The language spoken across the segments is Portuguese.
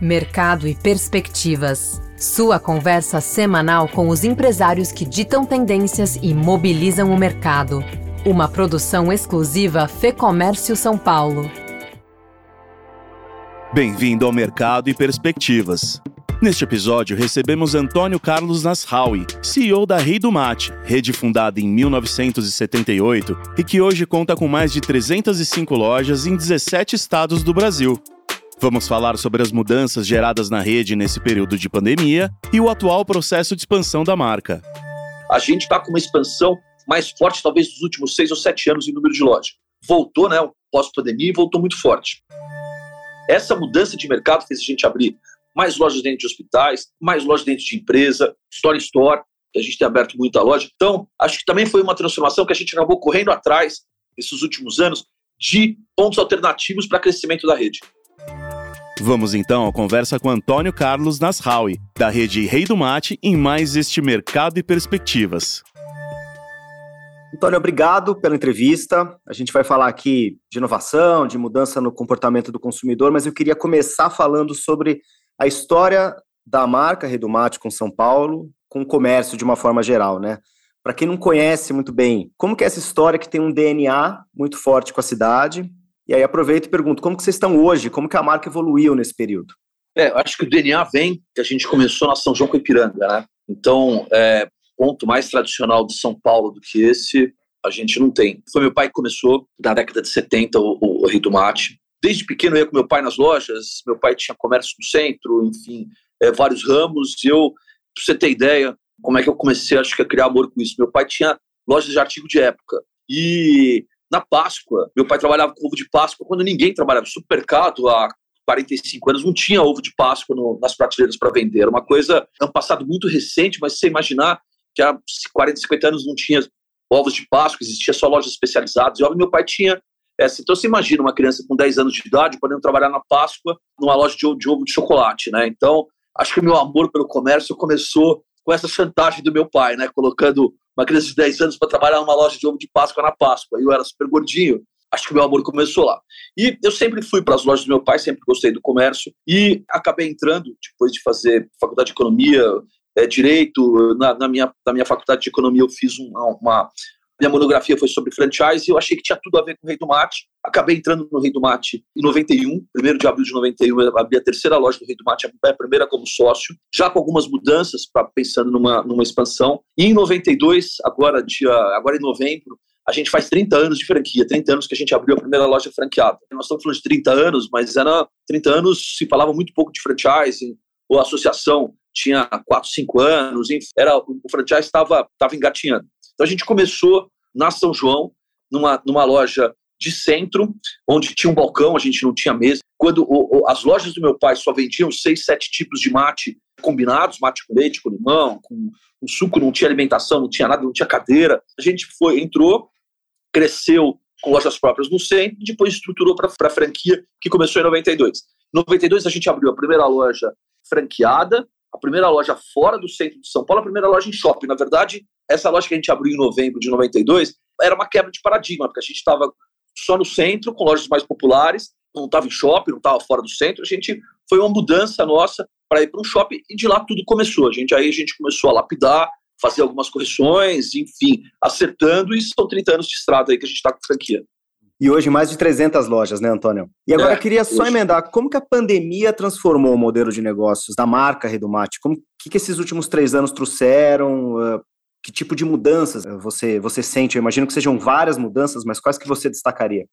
Mercado e Perspectivas. Sua conversa semanal com os empresários que ditam tendências e mobilizam o mercado. Uma produção exclusiva Fê Comércio São Paulo. Bem-vindo ao Mercado e Perspectivas. Neste episódio, recebemos Antônio Carlos Nasraui, CEO da Rei do Mate, rede fundada em 1978 e que hoje conta com mais de 305 lojas em 17 estados do Brasil. Vamos falar sobre as mudanças geradas na rede nesse período de pandemia e o atual processo de expansão da marca. A gente está com uma expansão mais forte, talvez, dos últimos seis ou sete anos em número de lojas. Voltou, né, pós-pandemia, e voltou muito forte. Essa mudança de mercado fez a gente abrir mais lojas dentro de hospitais, mais lojas dentro de empresa, store store, que a gente tem aberto muita loja. Então, acho que também foi uma transformação que a gente acabou correndo atrás, nesses últimos anos, de pontos alternativos para crescimento da rede. Vamos então à conversa com Antônio Carlos Nasraui, da rede Rei do Mate, em mais este Mercado e Perspectivas. Antônio, obrigado pela entrevista. A gente vai falar aqui de inovação, de mudança no comportamento do consumidor, mas eu queria começar falando sobre a história da marca Rei do Mate com São Paulo, com o comércio de uma forma geral, né? Para quem não conhece muito bem, como que é essa história que tem um DNA muito forte com a cidade e aí aproveito e pergunto, como que vocês estão hoje? Como que a marca evoluiu nesse período? É, acho que o DNA vem que a gente começou na São João com Ipiranga, né? Então, é, ponto mais tradicional de São Paulo do que esse, a gente não tem. Foi meu pai que começou, na década de 70, o, o, do Mate. Desde pequeno eu ia com meu pai nas lojas, meu pai tinha comércio no centro, enfim, é, vários ramos, e eu, pra você ter ideia, como é que eu comecei, acho que a criar amor com isso. Meu pai tinha lojas de artigo de época, e na Páscoa. Meu pai trabalhava com ovo de Páscoa quando ninguém trabalhava. Supermercado, há 45 anos, não tinha ovo de Páscoa no, nas prateleiras para vender. Uma coisa, é um passado muito recente, mas você imaginar que há 40, 50 anos não tinha ovos de Páscoa, existia só lojas especializadas. E óbvio, meu pai tinha essa. Então você imagina uma criança com 10 anos de idade podendo trabalhar na Páscoa numa loja de de, ovo de chocolate, né? Então, acho que o meu amor pelo comércio começou com essa chantagem do meu pai, né? Colocando uma criança de 10 anos para trabalhar numa loja de ovo de Páscoa na Páscoa. Eu era super gordinho. Acho que o meu amor começou lá. E eu sempre fui para as lojas do meu pai, sempre gostei do comércio e acabei entrando depois de fazer faculdade de economia, é, direito. Na, na, minha, na minha faculdade de economia eu fiz uma, uma minha monografia foi sobre franchise eu achei que tinha tudo a ver com o Rei do Mate. Acabei entrando no Rei do Mate em 91, 1 de abril de 91, eu abri a terceira loja do Rei do Mate, a primeira como sócio, já com algumas mudanças, pra, pensando numa, numa expansão. E em 92, agora, dia, agora em novembro, a gente faz 30 anos de franquia, 30 anos que a gente abriu a primeira loja franqueada. Nós estamos falando de 30 anos, mas era 30 anos se falava muito pouco de franchise, ou associação tinha 4, 5 anos, enfim, era, o franchise estava engatinhando. Então a gente começou na São João, numa, numa loja de centro, onde tinha um balcão, a gente não tinha mesa. Quando o, o, as lojas do meu pai só vendiam seis, sete tipos de mate combinados, mate com leite, com limão, com, com suco, não tinha alimentação, não tinha nada, não tinha cadeira. A gente foi, entrou, cresceu com lojas próprias no centro, e depois estruturou para a franquia, que começou em 92. Em 92 a gente abriu a primeira loja franqueada, a primeira loja fora do centro de São Paulo, a primeira loja em shopping. Na verdade, essa loja que a gente abriu em novembro de 92 era uma quebra de paradigma, porque a gente estava só no centro, com lojas mais populares, não estava em shopping, não estava fora do centro. A gente foi uma mudança nossa para ir para um shopping e de lá tudo começou. A gente aí a gente começou a lapidar, fazer algumas correções, enfim, acertando. E são 30 anos de estrada aí que a gente está com franquia. E hoje mais de 300 lojas, né, Antônio? E agora é, eu queria só hoje. emendar, como que a pandemia transformou o modelo de negócios da marca Redomate? O que, que esses últimos três anos trouxeram? Uh, que tipo de mudanças você, você sente? Eu imagino que sejam várias mudanças, mas quais que você destacaria?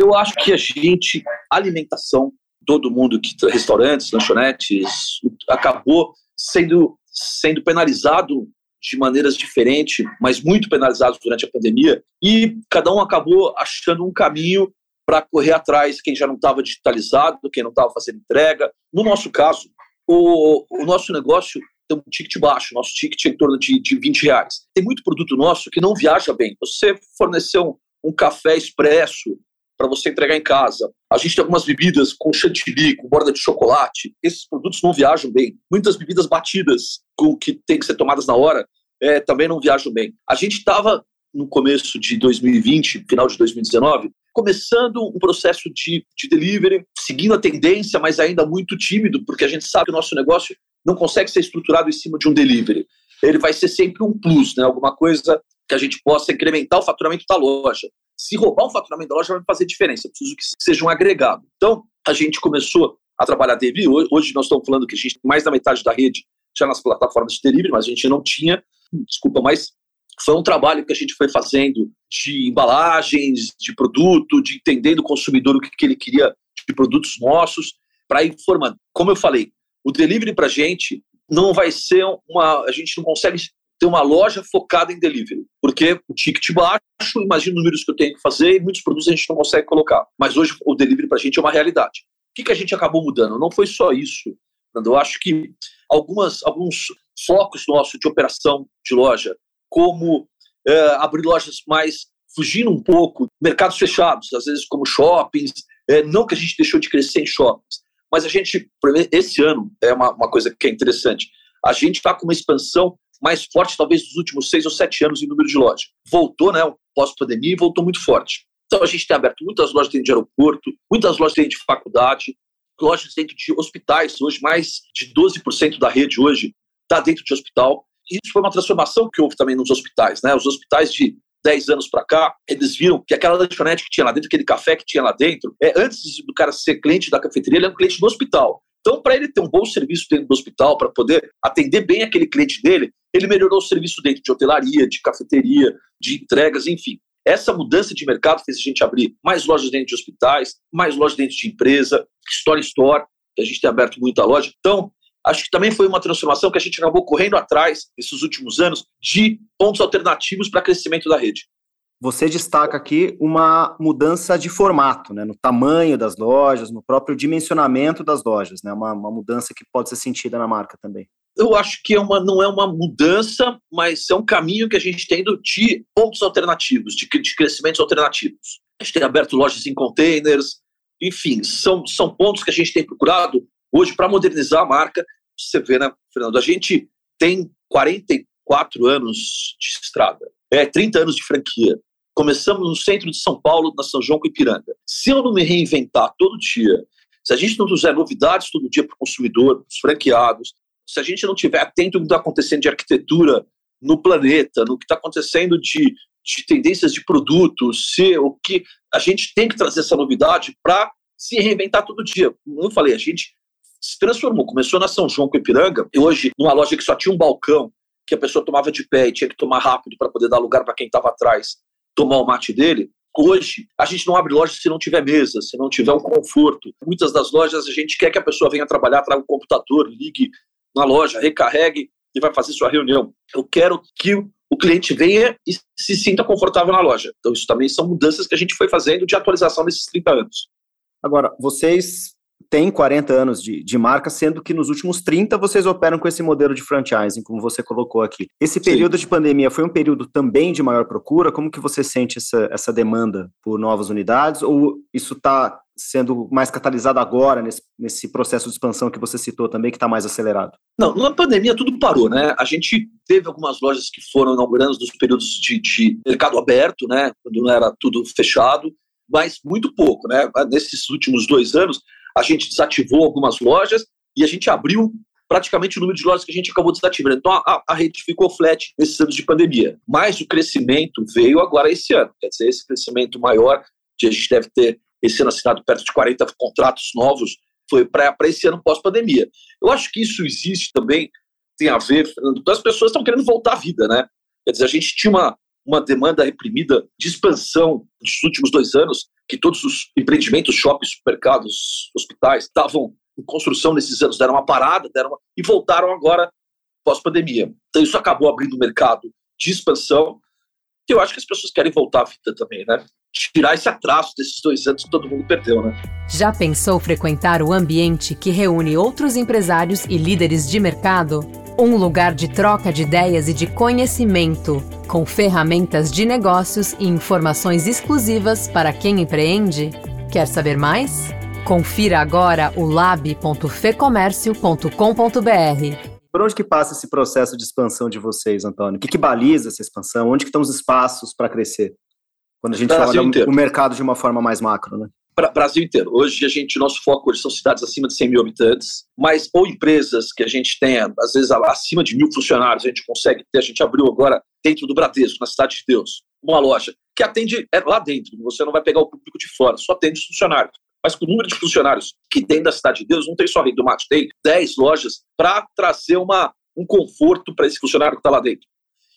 Eu acho que a gente, alimentação, todo mundo que restaurantes, lanchonetes, acabou sendo sendo penalizado de maneiras diferentes, mas muito penalizados durante a pandemia, e cada um acabou achando um caminho para correr atrás, quem já não estava digitalizado, quem não estava fazendo entrega. No nosso caso, o, o nosso negócio tem um ticket baixo, nosso ticket é em torno de, de 20 reais. Tem muito produto nosso que não viaja bem. Você forneceu um, um café expresso para você entregar em casa. A gente tem algumas bebidas com chantilly, com borda de chocolate. Esses produtos não viajam bem. Muitas bebidas batidas, com que tem que ser tomadas na hora, é, também não viajam bem. A gente estava no começo de 2020, final de 2019, começando um processo de, de delivery, seguindo a tendência, mas ainda muito tímido, porque a gente sabe que o nosso negócio não consegue ser estruturado em cima de um delivery. Ele vai ser sempre um plus, né? alguma coisa que a gente possa incrementar o faturamento da loja. Se roubar o faturamento da loja vai fazer diferença, eu preciso que seja um agregado. Então, a gente começou a trabalhar delivery. Hoje nós estamos falando que a gente tem mais da metade da rede já nas plataformas de delivery, mas a gente não tinha, desculpa, mas foi um trabalho que a gente foi fazendo de embalagens, de produto, de entender do consumidor o que, que ele queria de produtos nossos, para ir formando. Como eu falei, o delivery para a gente não vai ser uma. A gente não consegue ter uma loja focada em delivery, porque o ticket baixo, imagina os números que eu tenho que fazer e muitos produtos a gente não consegue colocar. Mas hoje o delivery para a gente é uma realidade. O que, que a gente acabou mudando? Não foi só isso. Eu acho que algumas, alguns focos nossos de operação de loja como é, abrir lojas mais fugindo um pouco, mercados fechados, às vezes como shoppings, é, não que a gente deixou de crescer em shoppings, mas a gente, esse ano, é uma, uma coisa que é interessante, a gente está com uma expansão mais forte, talvez, dos últimos seis ou sete anos em número de lojas. Voltou, né, pós-pandemia, voltou muito forte. Então, a gente tem aberto muitas lojas dentro de aeroporto, muitas lojas dentro de faculdade, lojas dentro de hospitais. Hoje, mais de 12% da rede hoje está dentro de hospital isso foi uma transformação que houve também nos hospitais, né? Os hospitais de 10 anos para cá, eles viram que aquela lanchonete que tinha lá dentro, aquele café que tinha lá dentro, é, antes do cara ser cliente da cafeteria, ele é um cliente do hospital. Então, para ele ter um bom serviço dentro do hospital, para poder atender bem aquele cliente dele, ele melhorou o serviço dentro de hotelaria, de cafeteria, de entregas, enfim. Essa mudança de mercado fez a gente abrir mais lojas dentro de hospitais, mais lojas dentro de empresa, Store Store, que a gente tem aberto muita loja. Então, acho que também foi uma transformação que a gente acabou correndo atrás, nesses últimos anos, de pontos alternativos para crescimento da rede. Você destaca aqui uma mudança de formato, né, no tamanho das lojas, no próprio dimensionamento das lojas, né, uma, uma mudança que pode ser sentida na marca também. Eu acho que é uma, não é uma mudança, mas é um caminho que a gente tem de pontos alternativos, de, de crescimentos alternativos. A gente tem aberto lojas em containers, enfim, são, são pontos que a gente tem procurado hoje para modernizar a marca você vê, né, Fernando? A gente tem 44 anos de estrada, é 30 anos de franquia. Começamos no centro de São Paulo, na São João com Ipiranga. Se eu não me reinventar todo dia, se a gente não trouxer novidades todo dia para o consumidor, para os franqueados, se a gente não tiver atento ao que está acontecendo de arquitetura no planeta, no que está acontecendo de, de tendências de produtos, se o que a gente tem que trazer essa novidade para se reinventar todo dia. Como eu falei, a gente se transformou. Começou na São João com Ipiranga, e hoje, numa loja que só tinha um balcão, que a pessoa tomava de pé e tinha que tomar rápido para poder dar lugar para quem estava atrás tomar o mate dele. Hoje, a gente não abre loja se não tiver mesa, se não tiver um conforto. Muitas das lojas a gente quer que a pessoa venha trabalhar, traga um computador, ligue na loja, recarregue e vai fazer sua reunião. Eu quero que o cliente venha e se sinta confortável na loja. Então, isso também são mudanças que a gente foi fazendo de atualização nesses 30 anos. Agora, vocês tem 40 anos de, de marca, sendo que nos últimos 30 vocês operam com esse modelo de franchising, como você colocou aqui. Esse período Sim. de pandemia foi um período também de maior procura? Como que você sente essa, essa demanda por novas unidades? Ou isso está sendo mais catalisado agora, nesse, nesse processo de expansão que você citou também, que está mais acelerado? Não, na pandemia tudo parou, né? A gente teve algumas lojas que foram inaugurando nos períodos de, de mercado aberto, né? Quando não era tudo fechado, mas muito pouco, né? Nesses últimos dois anos, a gente desativou algumas lojas e a gente abriu praticamente o número de lojas que a gente acabou desativando. Então a, a rede ficou flat nesses anos de pandemia. Mas o crescimento veio agora esse ano. Quer dizer, esse crescimento maior, que a gente deve ter esse ano assinado perto de 40 contratos novos, foi para esse ano pós-pandemia. Eu acho que isso existe também, tem a ver, Fernando, as pessoas estão querendo voltar à vida, né? Quer dizer, a gente tinha uma, uma demanda reprimida de expansão nos últimos dois anos, que todos os empreendimentos, shoppings, supermercados, hospitais estavam em construção nesses anos, deram uma parada deram uma... e voltaram agora pós-pandemia. Então isso acabou abrindo o mercado de expansão, que eu acho que as pessoas querem voltar à vida também, né? Tirar esse atraso desses dois anos que todo mundo perdeu, né? Já pensou frequentar o ambiente que reúne outros empresários e líderes de mercado? Um lugar de troca de ideias e de conhecimento, com ferramentas de negócios e informações exclusivas para quem empreende. Quer saber mais? Confira agora o lab.fecomércio.com.br. Por onde que passa esse processo de expansão de vocês, Antônio? O que, que baliza essa expansão? Onde que estão os espaços para crescer? Quando a gente Brasil fala do mercado de uma forma mais macro, né? Brasil inteiro. Hoje a gente, nosso foco hoje são cidades acima de 100 mil habitantes, mas ou empresas que a gente tenha, às vezes acima de mil funcionários, a gente consegue ter. A gente abriu agora dentro do Bradesco, na Cidade de Deus, uma loja que atende é lá dentro. Você não vai pegar o público de fora, só atende os funcionários. Mas com o número de funcionários que tem da Cidade de Deus, não tem só Rei do Mate, tem 10 lojas para trazer uma, um conforto para esse funcionário que está lá dentro.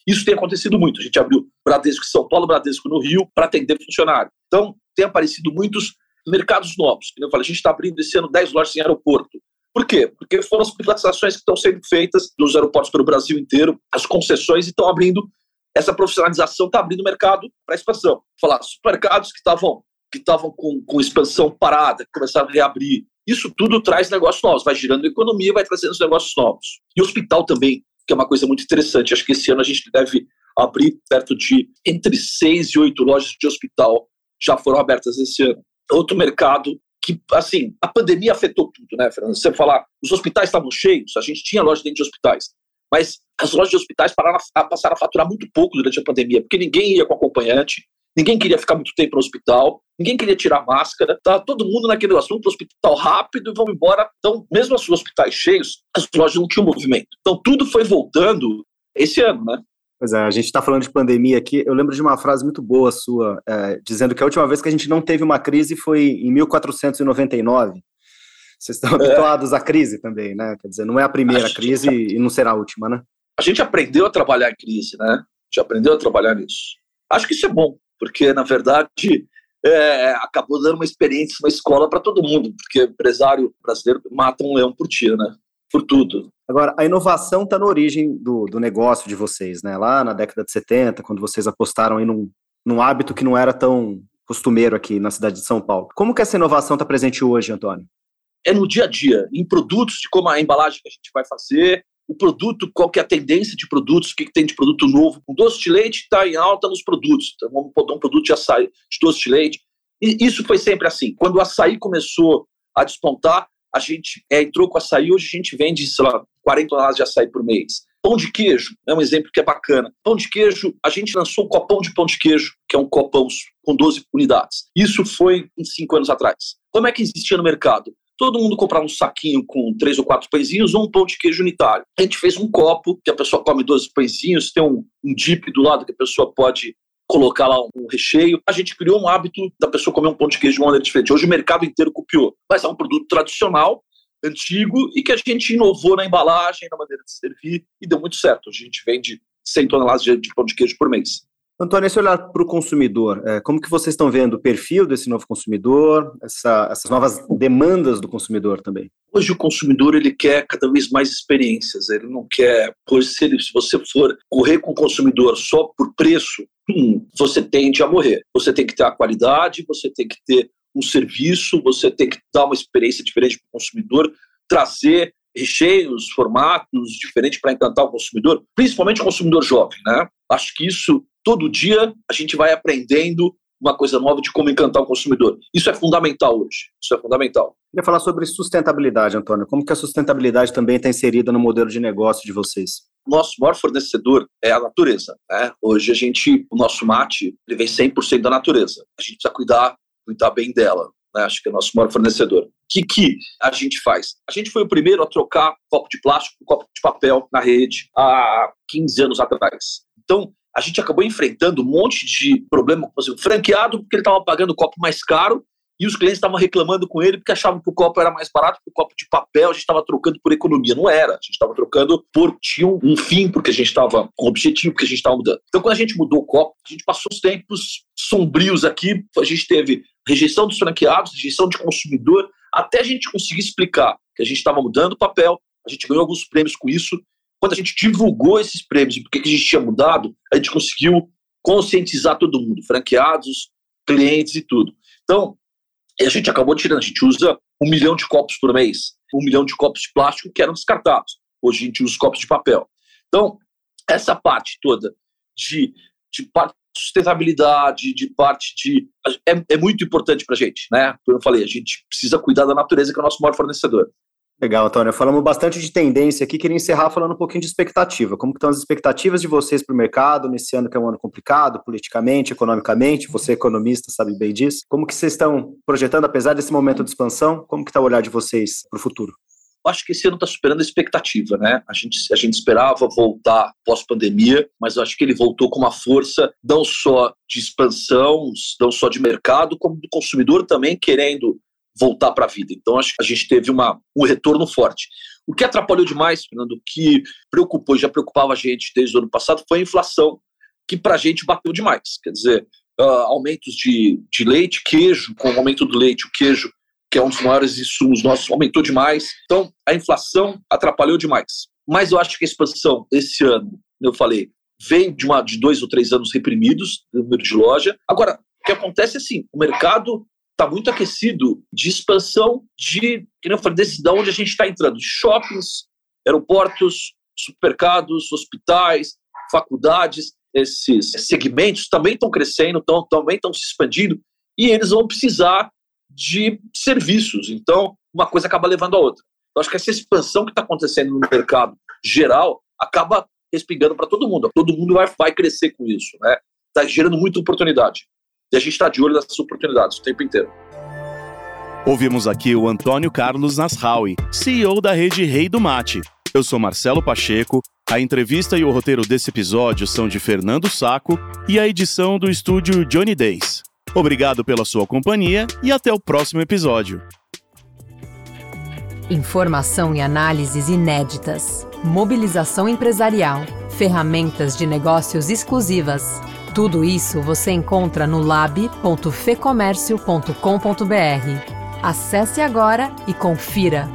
Isso tem acontecido muito. A gente abriu Bradesco São Paulo, Bradesco no Rio, para atender funcionário. Então, tem aparecido muitos mercados novos. Como eu falei, a gente está abrindo esse ano 10 lojas em aeroporto. Por quê? Porque foram as privatizações que estão sendo feitas nos aeroportos pelo Brasil inteiro, as concessões estão abrindo, essa profissionalização está abrindo o mercado para expansão. Falar, supermercados que estavam que estavam com, com expansão parada, que começaram a reabrir. Isso tudo traz negócios novos, vai girando a economia, vai trazendo os negócios novos. E hospital também, que é uma coisa muito interessante. Acho que esse ano a gente deve abrir perto de entre seis e oito lojas de hospital já foram abertas esse ano outro mercado que, assim, a pandemia afetou tudo, né, Fernando? Você falar, os hospitais estavam cheios, a gente tinha loja dentro de hospitais, mas as lojas de hospitais pararam a, passaram a faturar muito pouco durante a pandemia, porque ninguém ia com acompanhante, ninguém queria ficar muito tempo no hospital, ninguém queria tirar máscara, tá todo mundo naquele assunto, hospital rápido e vamos embora. Então, mesmo os hospitais cheios, as lojas não tinham movimento. Então, tudo foi voltando esse ano, né? Pois é, a gente está falando de pandemia aqui. Eu lembro de uma frase muito boa sua, é, dizendo que a última vez que a gente não teve uma crise foi em 1499. Vocês estão é. habituados à crise também, né? Quer dizer, não é a primeira a crise e não será a última, né? A gente aprendeu a trabalhar em crise, né? A gente aprendeu a trabalhar nisso. Acho que isso é bom, porque, na verdade, é, acabou dando uma experiência, uma escola para todo mundo, porque empresário brasileiro mata um leão por dia, né? Por tudo. Agora, a inovação está na origem do, do negócio de vocês, né? Lá na década de 70, quando vocês apostaram aí num, num hábito que não era tão costumeiro aqui na cidade de São Paulo. Como que essa inovação está presente hoje, Antônio? É no dia a dia, em produtos, de como a embalagem que a gente vai fazer, o produto, qual que é a tendência de produtos, o que, que tem de produto novo. O doce de leite está em alta nos produtos, então vamos botar um produto de açaí, de doce de leite. E isso foi sempre assim. Quando o açaí começou a despontar, a gente é, entrou com açaí, hoje a gente vende, sei lá, 40 toneladas de açaí por mês. Pão de queijo é um exemplo que é bacana. Pão de queijo, a gente lançou um copão de pão de queijo, que é um copão com 12 unidades. Isso foi em cinco anos atrás. Como é que existia no mercado? Todo mundo comprava um saquinho com três ou quatro pãezinhos ou um pão de queijo unitário. A gente fez um copo, que a pessoa come 12 pãezinhos, tem um, um dip do lado que a pessoa pode colocar lá um recheio. A gente criou um hábito da pessoa comer um pão de queijo de uma maneira diferente. Hoje o mercado inteiro copiou. Mas é um produto tradicional, antigo, e que a gente inovou na embalagem, na maneira de servir, e deu muito certo. A gente vende 100 toneladas de, pão de queijo por mês. Antônio, esse olhar para o consumidor, é, como que vocês estão vendo o perfil desse novo consumidor, essa, essas novas demandas do consumidor também? Hoje o consumidor ele quer cada vez mais experiências, ele não quer, pois se, ele, se você for correr com o consumidor só por preço, hum, você tende a morrer. Você tem que ter a qualidade, você tem que ter um serviço, você tem que dar uma experiência diferente para o consumidor, trazer recheios, formatos diferentes para encantar o consumidor, principalmente o consumidor jovem, né? Acho que isso todo dia a gente vai aprendendo uma coisa nova de como encantar o consumidor. Isso é fundamental hoje. Isso é fundamental. Eu queria falar sobre sustentabilidade, Antônio. Como que a sustentabilidade também está inserida no modelo de negócio de vocês? Nosso maior fornecedor é a natureza. Né? Hoje a gente, o nosso mate, ele vem 100% da natureza. A gente precisa cuidar, cuidar bem dela. Né? Acho que é o nosso maior fornecedor. O que, que a gente faz? A gente foi o primeiro a trocar copo de plástico por copo de papel na rede há 15 anos atrás. Então, a gente acabou enfrentando um monte de problema com o franqueado, porque ele estava pagando o copo mais caro e os clientes estavam reclamando com ele porque achavam que o copo era mais barato que o copo de papel, a gente estava trocando por economia. Não era, a gente estava trocando por. tinha um fim, porque a gente estava. um objetivo que a gente estava mudando. Então, quando a gente mudou o copo, a gente passou os tempos sombrios aqui, a gente teve rejeição dos franqueados, rejeição de consumidor, até a gente conseguir explicar que a gente estava mudando o papel, a gente ganhou alguns prêmios com isso, quando a gente divulgou esses prêmios e por que a gente tinha mudado, a gente conseguiu conscientizar todo mundo, franqueados, clientes e tudo. Então, a gente acabou tirando, a gente usa um milhão de copos por mês, um milhão de copos de plástico que eram descartados. Hoje a gente usa copos de papel. Então, essa parte toda de, de parte de sustentabilidade, de parte de. É, é muito importante para a gente, né? Como eu falei, a gente precisa cuidar da natureza, que é o nosso maior fornecedor. Legal, Antônio. Falamos bastante de tendência aqui. Queria encerrar falando um pouquinho de expectativa. Como estão as expectativas de vocês para o mercado nesse ano que é um ano complicado, politicamente, economicamente? Você, economista, sabe bem disso. Como que vocês estão projetando, apesar desse momento de expansão? Como que está o olhar de vocês para o futuro? acho que esse ano está superando a expectativa, né? A gente, a gente esperava voltar pós-pandemia, mas acho que ele voltou com uma força não só de expansão, não só de mercado, como do consumidor também querendo voltar para a vida. Então, acho que a gente teve uma, um retorno forte. O que atrapalhou demais, Fernando, o que preocupou já preocupava a gente desde o ano passado foi a inflação, que para a gente bateu demais. Quer dizer, uh, aumentos de, de leite, queijo, com o aumento do leite, o queijo, que é um dos maiores insumos nossos, aumentou demais. Então, a inflação atrapalhou demais. Mas eu acho que a expansão esse ano, eu falei, vem de, uma, de dois ou três anos reprimidos, número de loja. Agora, o que acontece é assim, o mercado está muito aquecido de expansão de, que eu falei, desse, da onde a gente está entrando, shoppings, aeroportos, supermercados, hospitais, faculdades, esses segmentos também estão crescendo, tão, também estão se expandindo, e eles vão precisar de serviços. Então, uma coisa acaba levando a outra. Eu acho que essa expansão que está acontecendo no mercado geral acaba respingando para todo mundo. Todo mundo vai, vai crescer com isso. Está né? Tá gerando muita oportunidade. E a gente está de olho nessas oportunidades o tempo inteiro. Ouvimos aqui o Antônio Carlos Nasraui, CEO da rede Rei do Mate. Eu sou Marcelo Pacheco. A entrevista e o roteiro desse episódio são de Fernando Saco e a edição do estúdio Johnny Days. Obrigado pela sua companhia e até o próximo episódio. Informação e análises inéditas, mobilização empresarial, ferramentas de negócios exclusivas. Tudo isso você encontra no lab.fecomércio.com.br. Acesse agora e confira.